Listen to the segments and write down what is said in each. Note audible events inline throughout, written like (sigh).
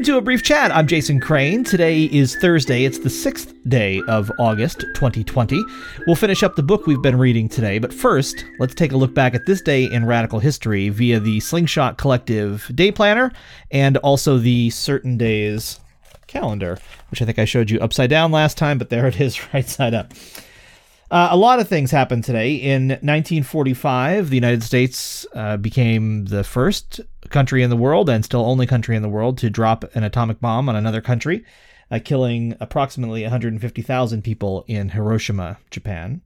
Welcome to a brief chat. I'm Jason Crane. Today is Thursday. It's the sixth day of August 2020. We'll finish up the book we've been reading today, but first, let's take a look back at this day in radical history via the Slingshot Collective Day Planner and also the Certain Days calendar, which I think I showed you upside down last time, but there it is (laughs) right side up. Uh, a lot of things happened today. In 1945, the United States uh, became the first country in the world and still only country in the world to drop an atomic bomb on another country, uh, killing approximately 150,000 people in Hiroshima, Japan.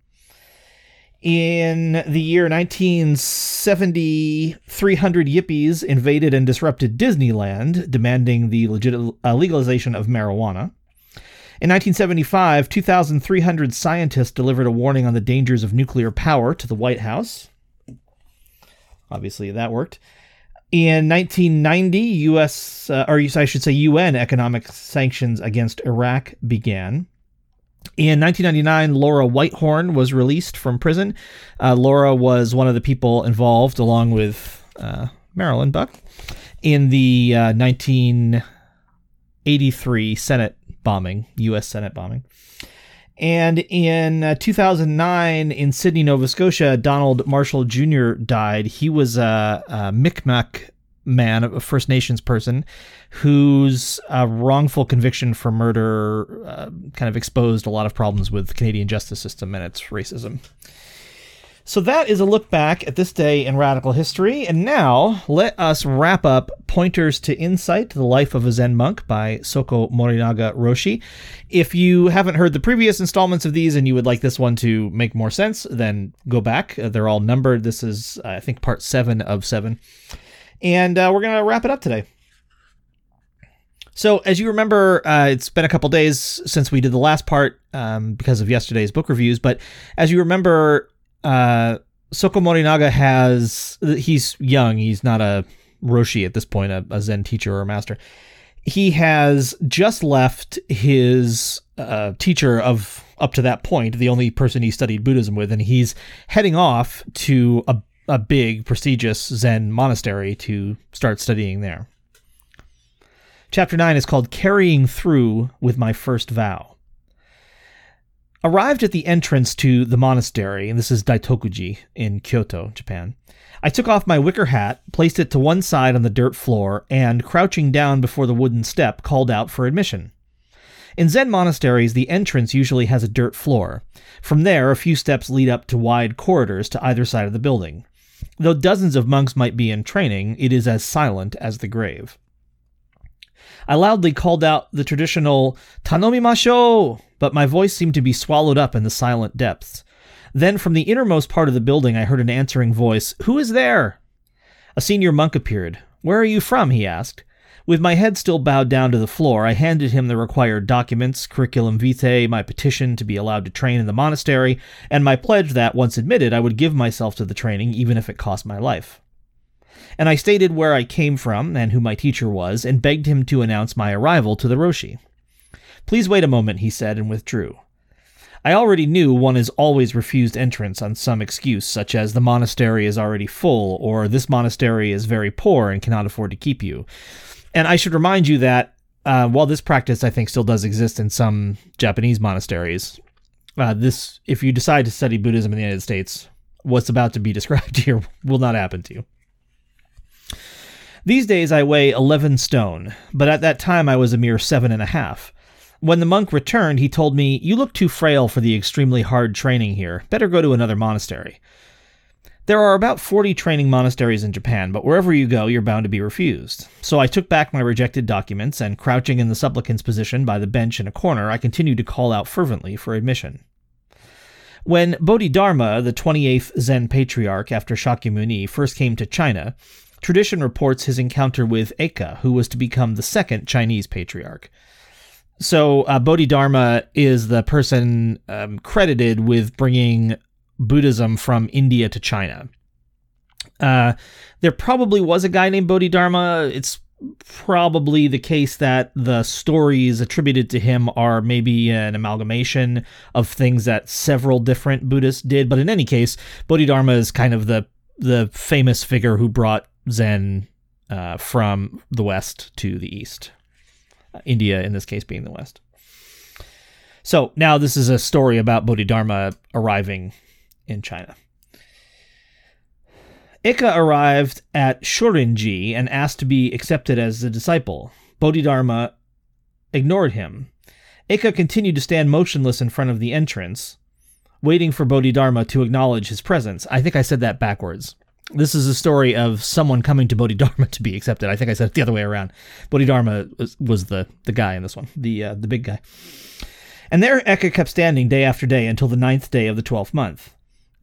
In the year 1970, 300 yippies invaded and disrupted Disneyland, demanding the legit- uh, legalization of marijuana. In 1975, 2,300 scientists delivered a warning on the dangers of nuclear power to the White House. Obviously, that worked. In 1990, U.S. Uh, or I should say UN economic sanctions against Iraq began. In 1999, Laura Whitehorn was released from prison. Uh, Laura was one of the people involved, along with uh, Marilyn Buck, in the uh, 1983 Senate bombing, U.S. Senate bombing. And in uh, 2009, in Sydney, Nova Scotia, Donald Marshall Jr. died. He was a, a Micmac man, a First Nations person, whose uh, wrongful conviction for murder uh, kind of exposed a lot of problems with the Canadian justice system and its racism. So that is a look back at this day in radical history. And now let us wrap up Pointers to Insight, The Life of a Zen Monk by Soko Morinaga Roshi. If you haven't heard the previous installments of these and you would like this one to make more sense, then go back. Uh, they're all numbered. This is, I think, part seven of seven. And uh, we're going to wrap it up today. So, as you remember, uh, it's been a couple days since we did the last part um, because of yesterday's book reviews. But as you remember, uh, Soko Morinaga has he's young. He's not a Roshi at this point, a, a Zen teacher or a master. He has just left his uh, teacher of up to that point, the only person he studied Buddhism with, and he's heading off to a, a big, prestigious Zen monastery to start studying there. Chapter 9 is called Carrying Through with My First Vow. Arrived at the entrance to the monastery, and this is Daitokuji in Kyoto, Japan, I took off my wicker hat, placed it to one side on the dirt floor, and, crouching down before the wooden step, called out for admission. In Zen monasteries, the entrance usually has a dirt floor. From there, a few steps lead up to wide corridors to either side of the building. Though dozens of monks might be in training, it is as silent as the grave. I loudly called out the traditional Tanomimasho, but my voice seemed to be swallowed up in the silent depths. Then from the innermost part of the building I heard an answering voice, Who is there? A senior monk appeared. Where are you from? he asked. With my head still bowed down to the floor, I handed him the required documents, curriculum vitae, my petition to be allowed to train in the monastery, and my pledge that, once admitted, I would give myself to the training even if it cost my life and I stated where I came from and who my teacher was, and begged him to announce my arrival to the Roshi. Please wait a moment, he said, and withdrew. I already knew one is always refused entrance on some excuse, such as the monastery is already full, or this monastery is very poor and cannot afford to keep you. And I should remind you that uh, while this practice I think still does exist in some Japanese monasteries, uh, this if you decide to study Buddhism in the United States, what's about to be (laughs) described here will not happen to you. These days I weigh 11 stone, but at that time I was a mere seven and a half. When the monk returned, he told me, You look too frail for the extremely hard training here. Better go to another monastery. There are about 40 training monasteries in Japan, but wherever you go, you're bound to be refused. So I took back my rejected documents, and crouching in the supplicant's position by the bench in a corner, I continued to call out fervently for admission. When Bodhidharma, the 28th Zen patriarch after Shakyamuni, first came to China, Tradition reports his encounter with Eka, who was to become the second Chinese patriarch. So uh, Bodhidharma is the person um, credited with bringing Buddhism from India to China. Uh, there probably was a guy named Bodhidharma. It's probably the case that the stories attributed to him are maybe an amalgamation of things that several different Buddhists did. But in any case, Bodhidharma is kind of the the famous figure who brought Zen uh, from the west to the east. India in this case being the West. So now this is a story about Bodhidharma arriving in China. Eka arrived at Shorinji and asked to be accepted as a disciple. Bodhidharma ignored him. Eka continued to stand motionless in front of the entrance, waiting for Bodhidharma to acknowledge his presence. I think I said that backwards. This is a story of someone coming to Bodhidharma to be accepted. I think I said it the other way around. Bodhidharma was, was the, the guy in this one, the uh, the big guy. And there Eka kept standing day after day until the ninth day of the twelfth month.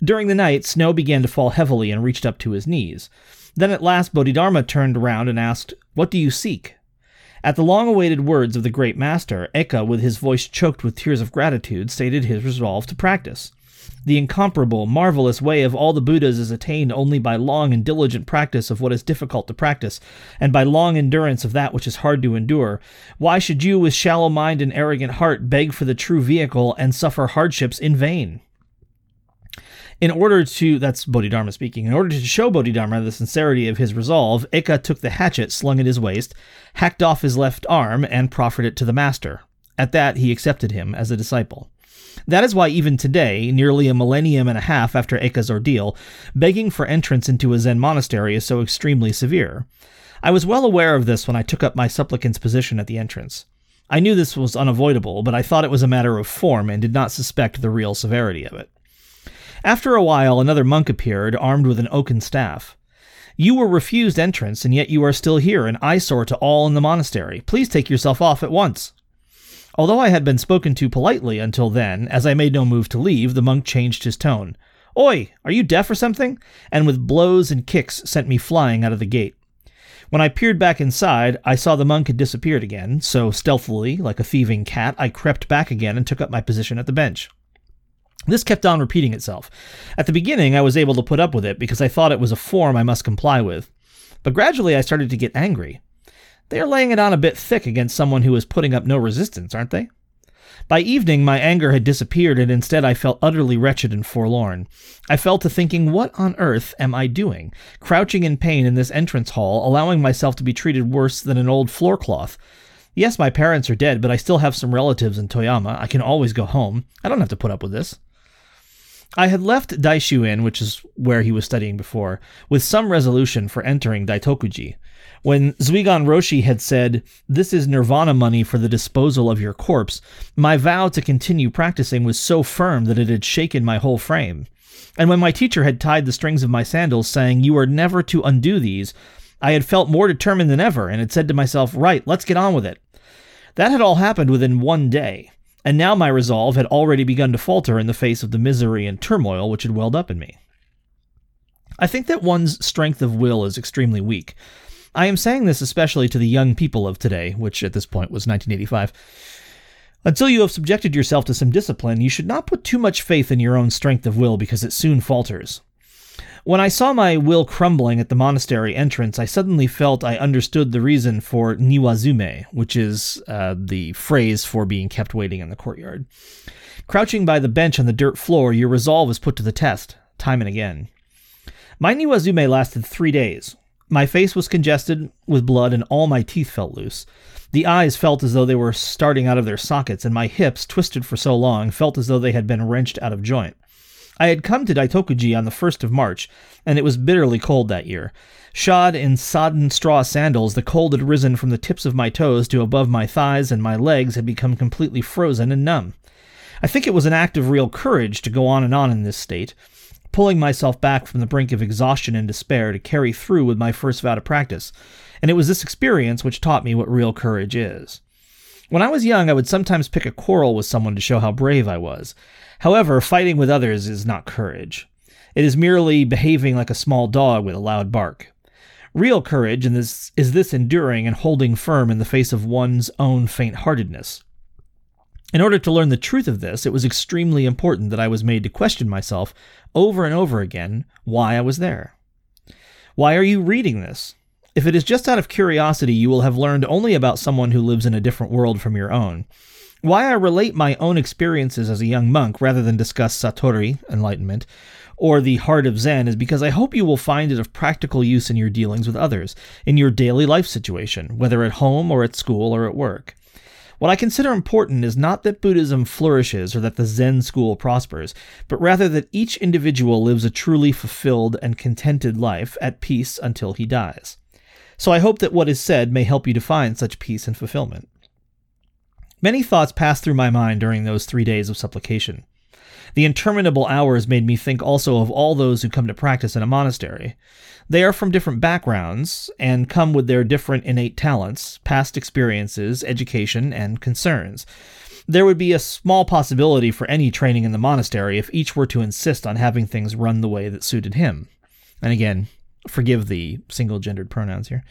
During the night, snow began to fall heavily and reached up to his knees. Then at last Bodhidharma turned around and asked, What do you seek? At the long awaited words of the great master, Eka, with his voice choked with tears of gratitude, stated his resolve to practice. The incomparable, marvelous way of all the Buddhas is attained only by long and diligent practice of what is difficult to practice, and by long endurance of that which is hard to endure. Why should you, with shallow mind and arrogant heart, beg for the true vehicle and suffer hardships in vain? In order to, that's Bodhidharma speaking, in order to show Bodhidharma the sincerity of his resolve, Eka took the hatchet slung at his waist, hacked off his left arm, and proffered it to the master. At that, he accepted him as a disciple. That is why even today, nearly a millennium and a half after Eka's ordeal, begging for entrance into a Zen monastery is so extremely severe. I was well aware of this when I took up my supplicant's position at the entrance. I knew this was unavoidable, but I thought it was a matter of form and did not suspect the real severity of it. After a while, another monk appeared, armed with an oaken staff. You were refused entrance, and yet you are still here, an eyesore to all in the monastery. Please take yourself off at once. Although I had been spoken to politely until then, as I made no move to leave, the monk changed his tone. Oi, are you deaf or something? And with blows and kicks sent me flying out of the gate. When I peered back inside, I saw the monk had disappeared again, so stealthily, like a thieving cat, I crept back again and took up my position at the bench. This kept on repeating itself. At the beginning, I was able to put up with it because I thought it was a form I must comply with. But gradually, I started to get angry. They are laying it on a bit thick against someone who is putting up no resistance, aren't they? By evening, my anger had disappeared, and instead I felt utterly wretched and forlorn. I fell to thinking, what on earth am I doing? Crouching in pain in this entrance hall, allowing myself to be treated worse than an old floorcloth. Yes, my parents are dead, but I still have some relatives in Toyama. I can always go home. I don't have to put up with this. I had left Daishuin, which is where he was studying before, with some resolution for entering Daitokuji. When Zuigan Roshi had said, This is nirvana money for the disposal of your corpse, my vow to continue practicing was so firm that it had shaken my whole frame. And when my teacher had tied the strings of my sandals, saying, You are never to undo these, I had felt more determined than ever, and had said to myself, Right, let's get on with it. That had all happened within one day and now my resolve had already begun to falter in the face of the misery and turmoil which had welled up in me. I think that one's strength of will is extremely weak. I am saying this especially to the young people of today, which at this point was 1985. Until you have subjected yourself to some discipline, you should not put too much faith in your own strength of will because it soon falters. When I saw my will crumbling at the monastery entrance, I suddenly felt I understood the reason for niwazume, which is uh, the phrase for being kept waiting in the courtyard. Crouching by the bench on the dirt floor, your resolve is put to the test, time and again. My niwazume lasted three days. My face was congested with blood, and all my teeth felt loose. The eyes felt as though they were starting out of their sockets, and my hips, twisted for so long, felt as though they had been wrenched out of joint. I had come to Daitokuji on the 1st of March, and it was bitterly cold that year. Shod in sodden straw sandals, the cold had risen from the tips of my toes to above my thighs, and my legs had become completely frozen and numb. I think it was an act of real courage to go on and on in this state, pulling myself back from the brink of exhaustion and despair to carry through with my first vow to practice, and it was this experience which taught me what real courage is. When I was young, I would sometimes pick a quarrel with someone to show how brave I was. However, fighting with others is not courage. It is merely behaving like a small dog with a loud bark. Real courage in this, is this enduring and holding firm in the face of one's own faint heartedness. In order to learn the truth of this, it was extremely important that I was made to question myself over and over again why I was there. Why are you reading this? If it is just out of curiosity, you will have learned only about someone who lives in a different world from your own. Why I relate my own experiences as a young monk rather than discuss Satori, enlightenment, or the heart of Zen is because I hope you will find it of practical use in your dealings with others, in your daily life situation, whether at home or at school or at work. What I consider important is not that Buddhism flourishes or that the Zen school prospers, but rather that each individual lives a truly fulfilled and contented life at peace until he dies. So I hope that what is said may help you to find such peace and fulfillment. Many thoughts passed through my mind during those three days of supplication. The interminable hours made me think also of all those who come to practice in a monastery. They are from different backgrounds and come with their different innate talents, past experiences, education, and concerns. There would be a small possibility for any training in the monastery if each were to insist on having things run the way that suited him. And again, forgive the single gendered pronouns here.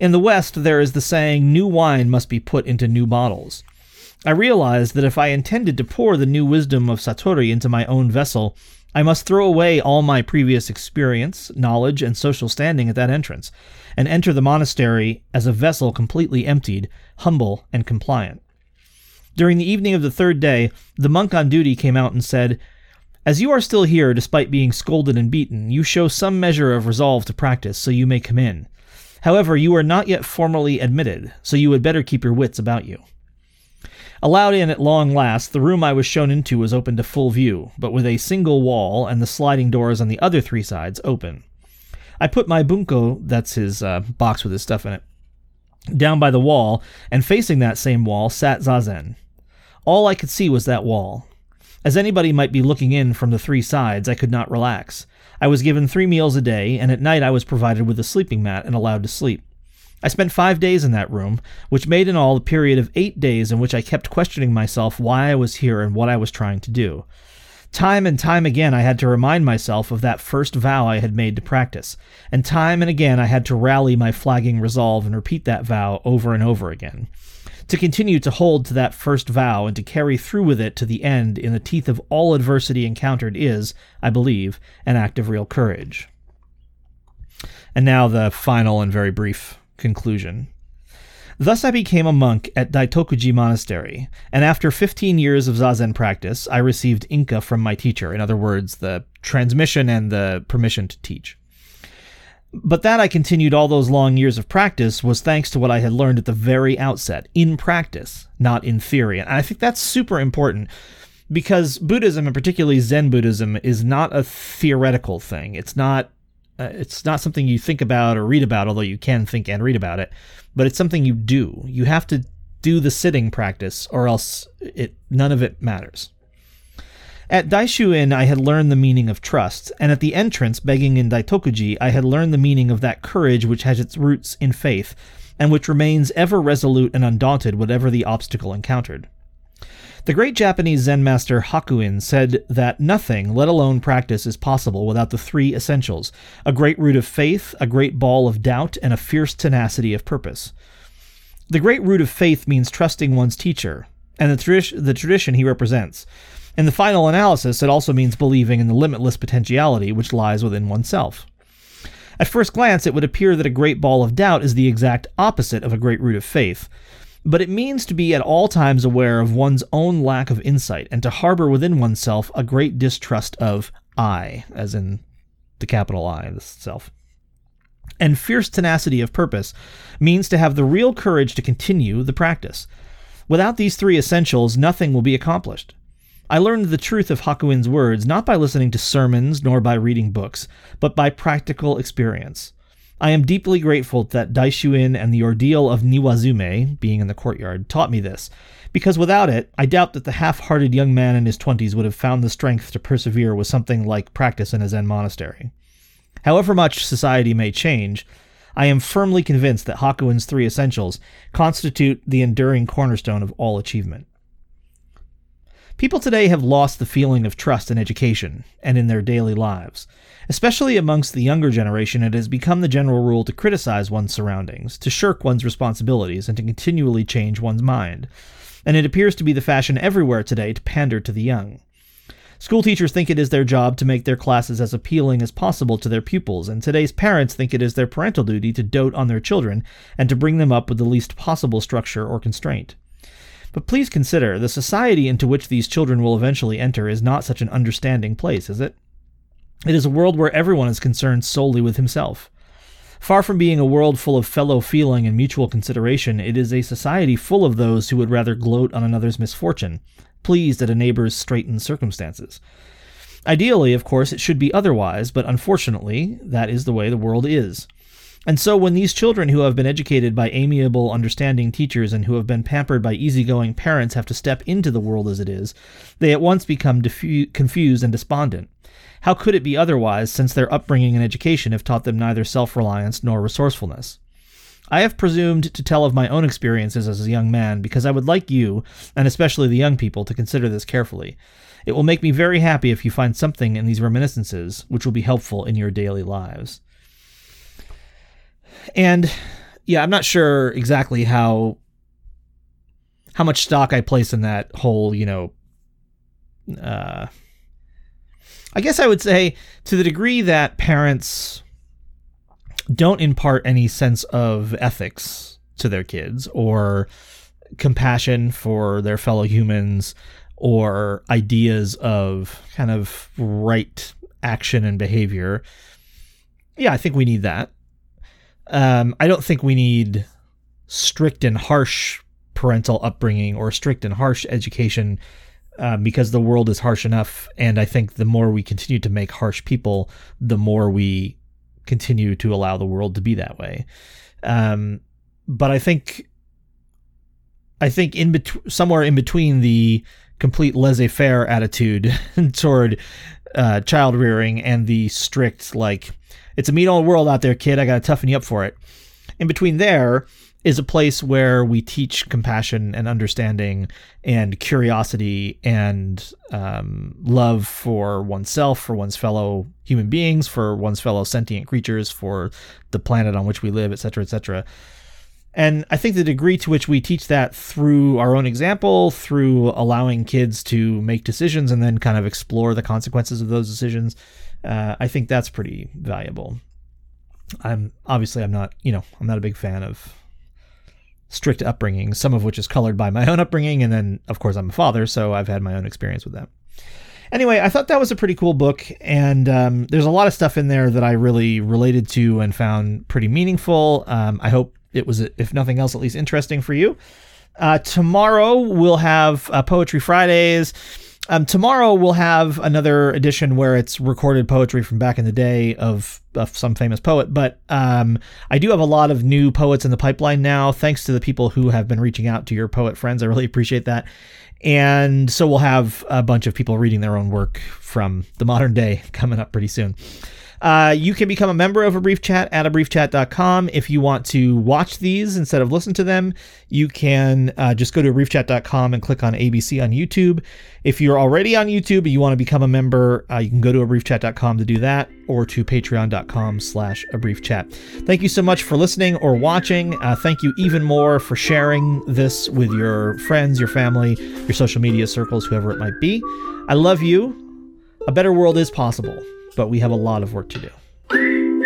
In the West, there is the saying, new wine must be put into new bottles. I realized that if I intended to pour the new wisdom of Satori into my own vessel, I must throw away all my previous experience, knowledge, and social standing at that entrance, and enter the monastery as a vessel completely emptied, humble, and compliant. During the evening of the third day, the monk on duty came out and said, As you are still here, despite being scolded and beaten, you show some measure of resolve to practice, so you may come in. However, you are not yet formally admitted, so you had better keep your wits about you. Allowed in at long last, the room I was shown into was open to full view, but with a single wall and the sliding doors on the other three sides open. I put my bunko, that's his uh, box with his stuff in it, down by the wall, and facing that same wall sat Zazen. All I could see was that wall. As anybody might be looking in from the three sides, I could not relax. I was given three meals a day, and at night I was provided with a sleeping mat and allowed to sleep. I spent five days in that room, which made in all a period of eight days in which I kept questioning myself why I was here and what I was trying to do. Time and time again, I had to remind myself of that first vow I had made to practice, and time and again, I had to rally my flagging resolve and repeat that vow over and over again. To continue to hold to that first vow and to carry through with it to the end in the teeth of all adversity encountered is, I believe, an act of real courage. And now the final and very brief Conclusion. Thus I became a monk at Daitokuji Monastery, and after 15 years of Zazen practice, I received Inka from my teacher, in other words, the transmission and the permission to teach. But that I continued all those long years of practice was thanks to what I had learned at the very outset, in practice, not in theory. And I think that's super important because Buddhism, and particularly Zen Buddhism, is not a theoretical thing. It's not uh, it's not something you think about or read about, although you can think and read about it, but it's something you do. You have to do the sitting practice, or else it none of it matters. At Daishuin, I had learned the meaning of trust, and at the entrance, begging in Daitokuji, I had learned the meaning of that courage which has its roots in faith, and which remains ever resolute and undaunted whatever the obstacle encountered. The great Japanese Zen master Hakuin said that nothing, let alone practice, is possible without the three essentials a great root of faith, a great ball of doubt, and a fierce tenacity of purpose. The great root of faith means trusting one's teacher and the, tradi- the tradition he represents. In the final analysis, it also means believing in the limitless potentiality which lies within oneself. At first glance, it would appear that a great ball of doubt is the exact opposite of a great root of faith but it means to be at all times aware of one's own lack of insight and to harbor within oneself a great distrust of I, as in the capital I, the self. And fierce tenacity of purpose means to have the real courage to continue the practice. Without these three essentials, nothing will be accomplished. I learned the truth of Hakuin's words not by listening to sermons nor by reading books, but by practical experience. I am deeply grateful that Daishuin and the ordeal of Niwazume, being in the courtyard, taught me this, because without it, I doubt that the half hearted young man in his twenties would have found the strength to persevere with something like practice in a Zen monastery. However much society may change, I am firmly convinced that Hakuin's three essentials constitute the enduring cornerstone of all achievement. People today have lost the feeling of trust in education and in their daily lives. Especially amongst the younger generation, it has become the general rule to criticize one's surroundings, to shirk one's responsibilities, and to continually change one's mind. And it appears to be the fashion everywhere today to pander to the young. School teachers think it is their job to make their classes as appealing as possible to their pupils, and today's parents think it is their parental duty to dote on their children and to bring them up with the least possible structure or constraint. But please consider, the society into which these children will eventually enter is not such an understanding place, is it? It is a world where everyone is concerned solely with himself. Far from being a world full of fellow feeling and mutual consideration, it is a society full of those who would rather gloat on another's misfortune, pleased at a neighbor's straitened circumstances. Ideally, of course, it should be otherwise, but unfortunately, that is the way the world is. And so, when these children who have been educated by amiable, understanding teachers and who have been pampered by easygoing parents have to step into the world as it is, they at once become diffu- confused and despondent. How could it be otherwise, since their upbringing and education have taught them neither self reliance nor resourcefulness? I have presumed to tell of my own experiences as a young man because I would like you, and especially the young people, to consider this carefully. It will make me very happy if you find something in these reminiscences which will be helpful in your daily lives. And yeah, I'm not sure exactly how how much stock I place in that whole, you know, uh, I guess I would say to the degree that parents don't impart any sense of ethics to their kids or compassion for their fellow humans or ideas of kind of right action and behavior. Yeah, I think we need that. Um, I don't think we need strict and harsh parental upbringing or strict and harsh education um, because the world is harsh enough. And I think the more we continue to make harsh people, the more we continue to allow the world to be that way. Um, but I think, I think in between, somewhere in between the complete laissez-faire attitude (laughs) toward uh, child rearing and the strict like it's a mean old world out there, kid. I got to toughen you up for it. In between there is a place where we teach compassion and understanding and curiosity and um, love for oneself, for one's fellow human beings, for one's fellow sentient creatures, for the planet on which we live, etc., etc. And I think the degree to which we teach that through our own example, through allowing kids to make decisions and then kind of explore the consequences of those decisions, uh, I think that's pretty valuable. I'm obviously I'm not you know I'm not a big fan of strict upbringing, some of which is colored by my own upbringing, and then of course I'm a father, so I've had my own experience with that. Anyway, I thought that was a pretty cool book, and um, there's a lot of stuff in there that I really related to and found pretty meaningful. Um, I hope it was, if nothing else, at least interesting for you. Uh, tomorrow we'll have uh, Poetry Fridays. Um, tomorrow we'll have another edition where it's recorded poetry from back in the day of, of some famous poet. But um, I do have a lot of new poets in the pipeline now, thanks to the people who have been reaching out to your poet friends. I really appreciate that. And so we'll have a bunch of people reading their own work from the modern day (laughs) coming up pretty soon. Uh, you can become a member of a brief chat at a abriefchat.com. If you want to watch these instead of listen to them, you can uh, just go to abriefchat.com and click on ABC on YouTube. If you're already on YouTube and you want to become a member, uh, you can go to a abriefchat.com to do that or to patreon.com slash abriefchat. Thank you so much for listening or watching. Uh, thank you even more for sharing this with your friends, your family, your social media circles, whoever it might be. I love you. A better world is possible but we have a lot of work to do.